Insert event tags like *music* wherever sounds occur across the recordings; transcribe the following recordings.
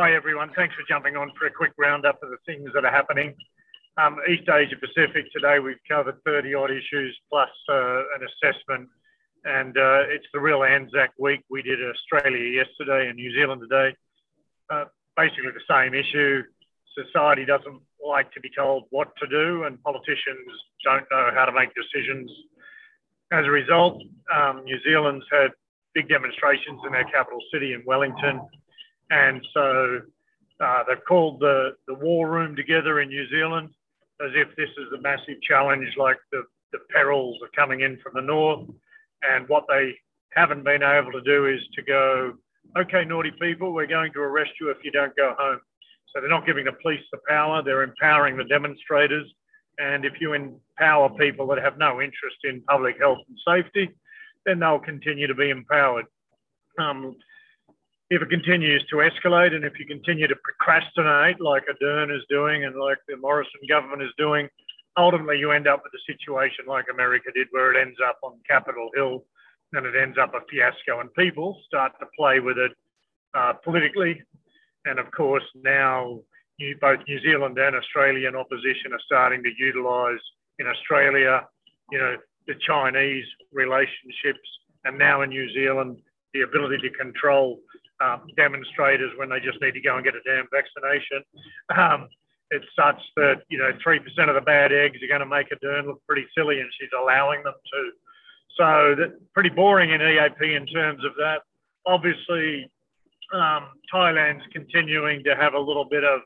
Hi, everyone. Thanks for jumping on for a quick roundup of the things that are happening. Um, East Asia Pacific today, we've covered 30 odd issues plus uh, an assessment. And uh, it's the real Anzac week. We did Australia yesterday and New Zealand today. Uh, basically the same issue. Society doesn't like to be told what to do, and politicians don't know how to make decisions. As a result, um, New Zealand's had big demonstrations in their capital city in Wellington. And so uh, they've called the, the war room together in New Zealand as if this is a massive challenge, like the, the perils are coming in from the north. And what they haven't been able to do is to go, okay, naughty people, we're going to arrest you if you don't go home. So they're not giving the police the power, they're empowering the demonstrators. And if you empower people that have no interest in public health and safety, then they'll continue to be empowered. Um, if it continues to escalate and if you continue to procrastinate like Ardern is doing and like the Morrison government is doing, ultimately you end up with a situation like America did where it ends up on Capitol Hill and it ends up a fiasco and people start to play with it uh, politically. And of course, now New, both New Zealand and Australian opposition are starting to utilise in Australia, you know, the Chinese relationships and now in New Zealand, the ability to control um, demonstrators when they just need to go and get a damn vaccination. Um, it's such that, you know, 3% of the bad eggs are going to make Ardern look pretty silly and she's allowing them to. So that pretty boring in EAP in terms of that. Obviously, um, Thailand's continuing to have a little bit of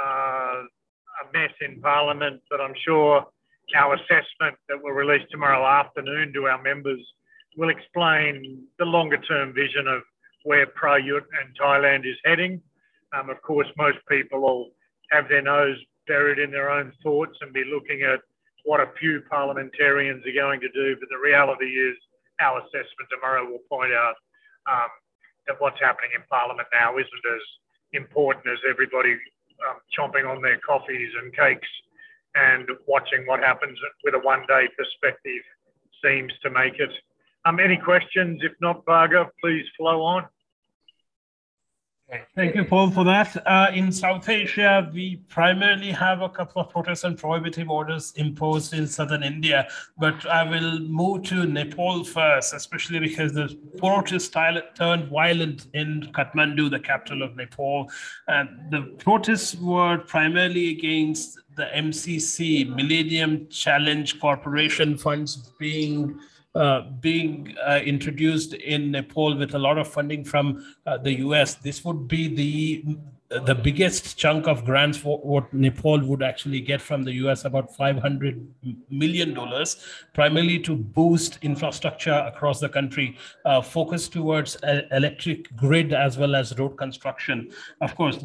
uh, a mess in Parliament, but I'm sure our assessment that will release tomorrow afternoon to our members will explain the longer term vision of where Prayut and Thailand is heading. Um, of course, most people will have their nose buried in their own thoughts and be looking at what a few parliamentarians are going to do. But the reality is, our assessment tomorrow will point out um, that what's happening in Parliament now isn't as important as everybody um, chomping on their coffees and cakes and watching what happens with a one day perspective seems to make it. Um, any questions? If not, Bhargav, please flow on. Thank you, Paul, for that. Uh, in South Asia, we primarily have a couple of protest and prohibitive orders imposed in southern India, but I will move to Nepal first, especially because the protests turned violent in Kathmandu, the capital of Nepal. And the protests were primarily against the MCC, Millennium Challenge Corporation funds being uh, being uh, introduced in Nepal with a lot of funding from uh, the US. This would be the the biggest chunk of grants for what Nepal would actually get from the US, about $500 million, primarily to boost infrastructure across the country, uh, focused towards electric grid as well as road construction. Of course,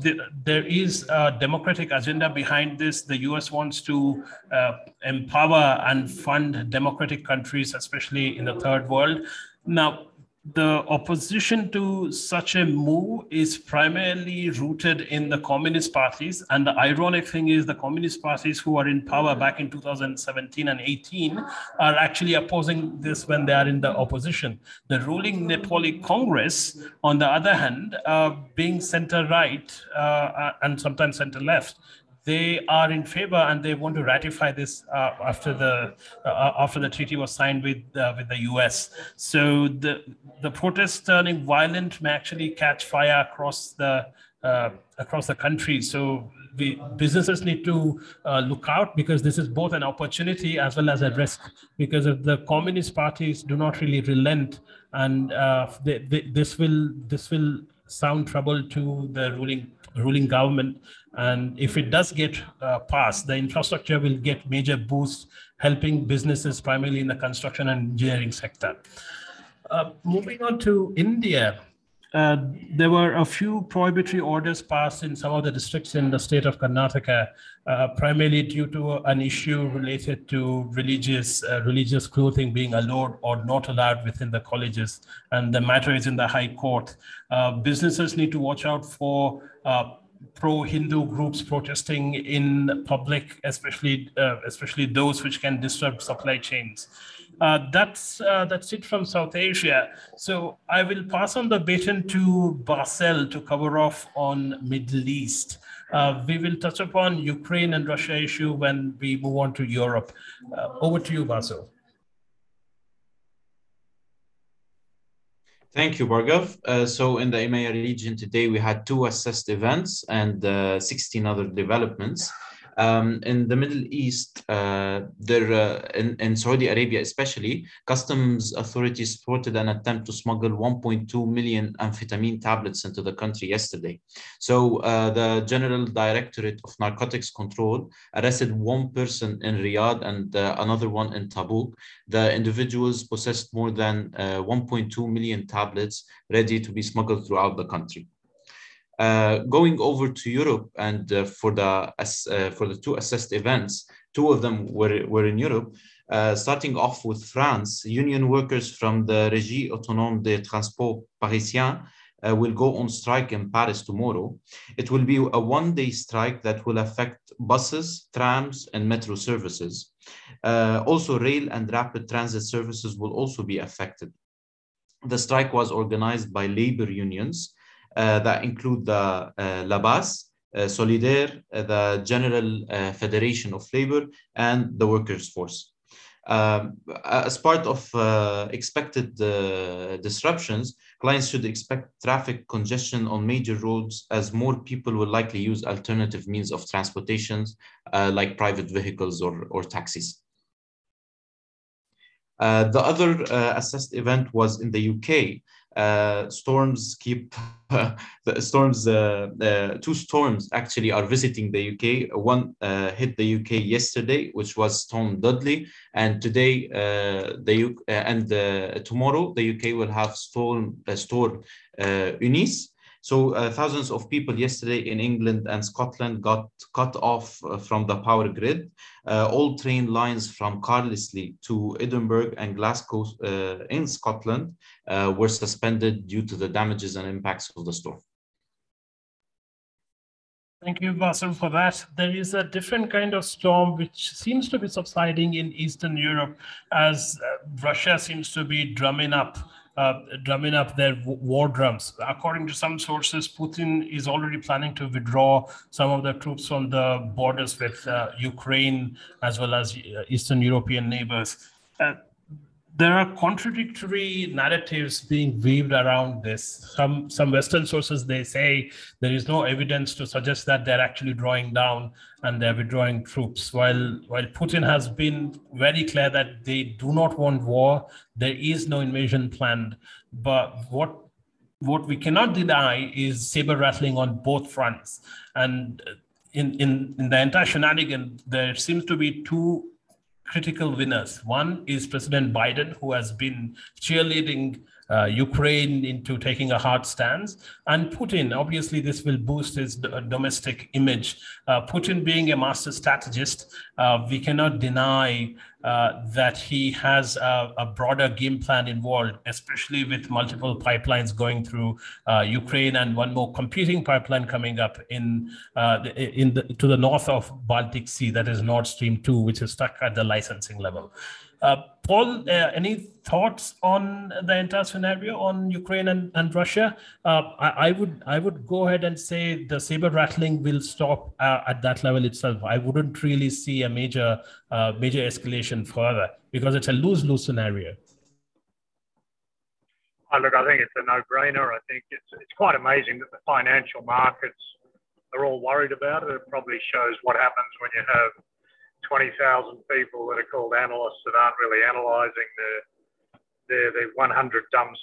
there is a democratic agenda behind this. The US wants to uh, empower and fund democratic countries, especially in the third world. Now, the opposition to such a move is primarily rooted in the communist parties. And the ironic thing is, the communist parties who are in power back in 2017 and 18 are actually opposing this when they are in the opposition. The ruling Nepali Congress, on the other hand, uh, being center right uh, and sometimes center left, they are in favor and they want to ratify this uh, after the uh, after the treaty was signed with uh, with the U.S. So the the protests turning violent may actually catch fire across the uh, across the country. So we, businesses need to uh, look out because this is both an opportunity as well as a risk because if the communist parties do not really relent and uh, they, they, this will this will sound trouble to the ruling ruling government. And if it does get uh, passed, the infrastructure will get major boosts, helping businesses primarily in the construction and engineering sector. Uh, moving on to India, uh, there were a few prohibitory orders passed in some of the districts in the state of Karnataka, uh, primarily due to an issue related to religious uh, religious clothing being allowed or not allowed within the colleges, and the matter is in the High Court. Uh, businesses need to watch out for uh, pro-Hindu groups protesting in public, especially especially those which can disrupt supply chains. Uh, that's uh, that's it from South Asia. So I will pass on the baton to Bassel to cover off on Middle East. Uh, we will touch upon Ukraine and Russia issue when we move on to Europe. Uh, over to you, Bassel. Thank you, Bhargav. Uh, so in the EMEA region today, we had two assessed events and uh, 16 other developments. Um, in the Middle East, uh, there uh, in, in, Saudi Arabia especially, customs authorities reported an attempt to smuggle 1.2 million amphetamine tablets into the country yesterday. So uh, the General Directorate of Narcotics Control arrested one person in Riyadh and uh, another one in Tabuk. The individuals possessed more than uh, 1.2 million tablets ready to be smuggled throughout the country. Uh, going over to Europe and uh, for the uh, for the two assessed events, two of them were, were in Europe. Uh, starting off with France, union workers from the Régie Autonome des Transports Parisiens uh, will go on strike in Paris tomorrow. It will be a one-day strike that will affect buses, trams, and metro services. Uh, also, rail and rapid transit services will also be affected. The strike was organized by labor unions that include the uh, Labas, uh, Solidaire, the General Federation of Labor, and the Workers' Force. Um, as part of uh, expected uh, disruptions, clients should expect traffic congestion on major roads as more people will likely use alternative means of transportation uh, like private vehicles or, or taxis. The other assessed event was in the UK, uh, storms keep *laughs* the storms uh, uh, two storms actually are visiting the uk one uh, hit the uk yesterday which was storm dudley and today uh, the uh, and tomorrow the uk will have storm storm eunice so uh, thousands of people yesterday in England and Scotland got cut off uh, from the power grid. Uh, all train lines from Carlisle to Edinburgh and Glasgow uh, in Scotland uh, were suspended due to the damages and impacts of the storm. Thank you, Bassel, for that. There is a different kind of storm which seems to be subsiding in Eastern Europe as uh, Russia seems to be drumming up uh, drumming up their war drums. According to some sources, Putin is already planning to withdraw some of the troops from the borders with uh, Ukraine as well as uh, Eastern European neighbors. Uh, there are contradictory narratives being weaved around this. Some some Western sources they say there is no evidence to suggest that they're actually drawing down and they're withdrawing troops. While while Putin has been very clear that they do not want war, there is no invasion planned. But what what we cannot deny is saber rattling on both fronts. And in, in, in the entire shenanigan, there seems to be two critical winners. One is President Biden, who has been cheerleading uh, Ukraine into taking a hard stance. And Putin, obviously, this will boost his domestic image. Uh, Putin being a master strategist, uh, we cannot deny uh, that he has a, a, broader game plan involved, especially with multiple pipelines going through uh, Ukraine and one more competing pipeline coming up in uh, in the, to the north of Baltic Sea, that is Nord Stream 2, which is stuck at the licensing level. Uh, Paul, uh, any thoughts on the entire scenario on Ukraine and, and Russia? Uh, I, I, would I would go ahead and say the saber rattling will stop at that level itself. I wouldn't really see a major major escalation further because it's a lose lose scenario. Oh, look, I think it's a no-brainer. I think it's it's quite amazing that the financial markets are all worried about it. It probably shows what happens when you have 20,000 people that are called analysts that aren't really analysing the, the, the 100 dumb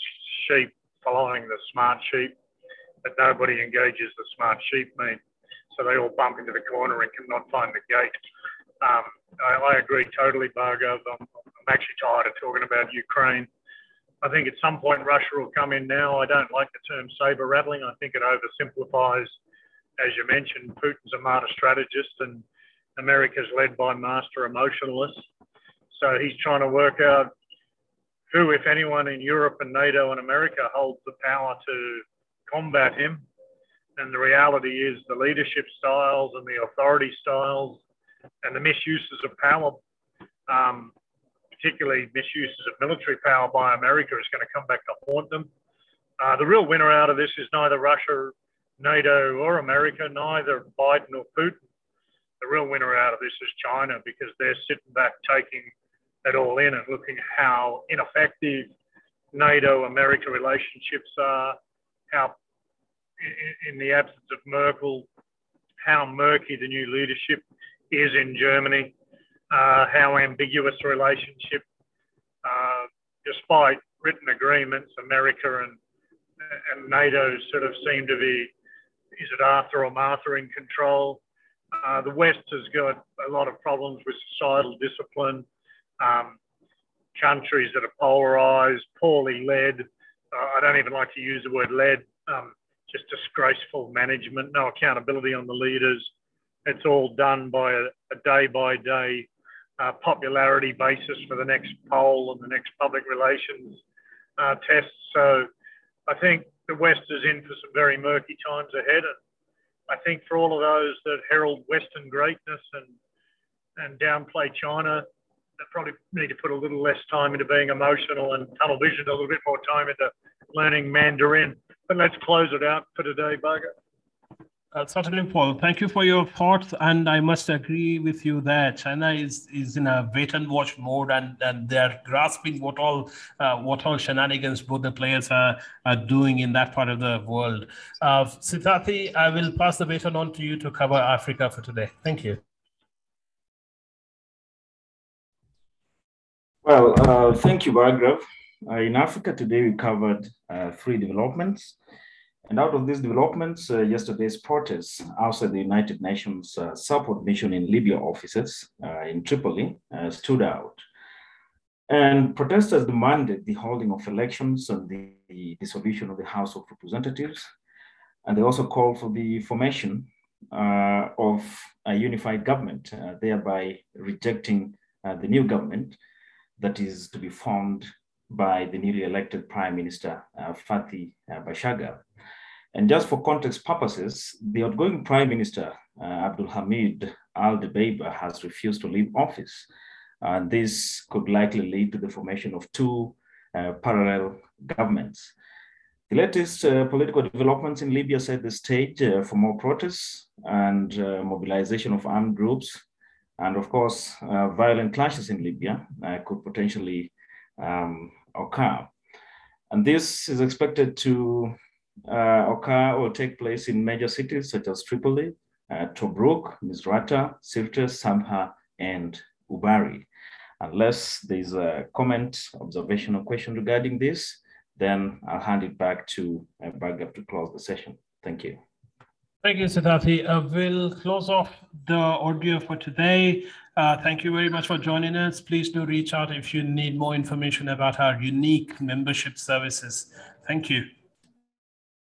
sheep following the smart sheep, but nobody engages the smart sheep mean. So they all bump into the corner and cannot find the gate. Um, I, I, agree totally, Bhargav. I'm, I'm actually tired of talking about Ukraine. I think at some point Russia will come in now. I don't like the term saber rattling. I think it oversimplifies, as you mentioned, Putin's a martyr strategist and America's led by master emotionalists. So he's trying to work out who, if anyone, in Europe and NATO and America holds the power to combat him. And the reality is the leadership styles and the authority styles and the misuses of power um, particularly misuses of military power by America, is going to come back to haunt them. Uh, the real winner out of this is neither Russia, NATO, or America, neither Biden or Putin. The real winner out of this is China because they're sitting back taking it all in and looking how ineffective NATO America relationships are, how in, the absence of Merkel, how murky the new leadership is in Germany, uh, how ambiguous the relationship, uh, despite written agreements, America and, and NATO sort of seem to be, is it Arthur or Martha in control? Uh, the West has got a lot of problems with societal discipline, um, countries that are polarized, poorly led. Uh, I don't even like to use the word led, um, just disgraceful management, no accountability on the leaders. It's all done by a, day by day popularity basis for the next poll and the next public relations uh, test. So I think the West is in for some very murky times ahead. And I think for all of those that herald Western greatness and and downplay China, they probably need to put a little less time into being emotional and tunnel vision, a little bit more time into learning Mandarin. But let's close it out for today, Bhargav. Uh, certainly, Paul. Thank you for your thoughts, and I must agree with you that China is is in a wait and watch mode, and, and they're grasping what all uh, what all shenanigans both the players are, are doing in that part of the world. Uh, Sitati, I will pass the baton on to you to cover Africa for today. Thank you. Well, uh, thank you, Bhargav. Uh, in Africa today, we covered uh, three developments. And out of these developments, uh, yesterday's protests outside the United Nations uh, support mission in Libya offices uh, in Tripoli uh, stood out. And protesters demanded the holding of elections and the, the dissolution of the House of Representatives. And they also called for the formation uh, of a unified government, uh, thereby rejecting the new government that is to be formed by the newly elected Prime Minister Fathi Bashagha. And just for context purposes, the outgoing Prime Minister, uh, Abdul Hamid Al Debeiba, has refused to leave office. And this could likely lead to the formation of two uh, parallel governments. The latest uh, political developments in Libya set the stage uh, for more protests and uh, mobilization of armed groups. And of course, uh, violent clashes in Libya could potentially um, occur. And this is expected to uh, occur or take place in major cities such as Tripoli, uh, Tobruk, Misrata, Sirte, Sabha, and Ubari. Unless there's a comment, observation, or question regarding this, then I'll hand it back to uh, Bhargav to close the session. Thank you. Thank you, Sitati. Uh, we'll close off the audio for today. Uh, thank you very much for joining us. Please do reach out if you need more information about our unique membership services. Thank you.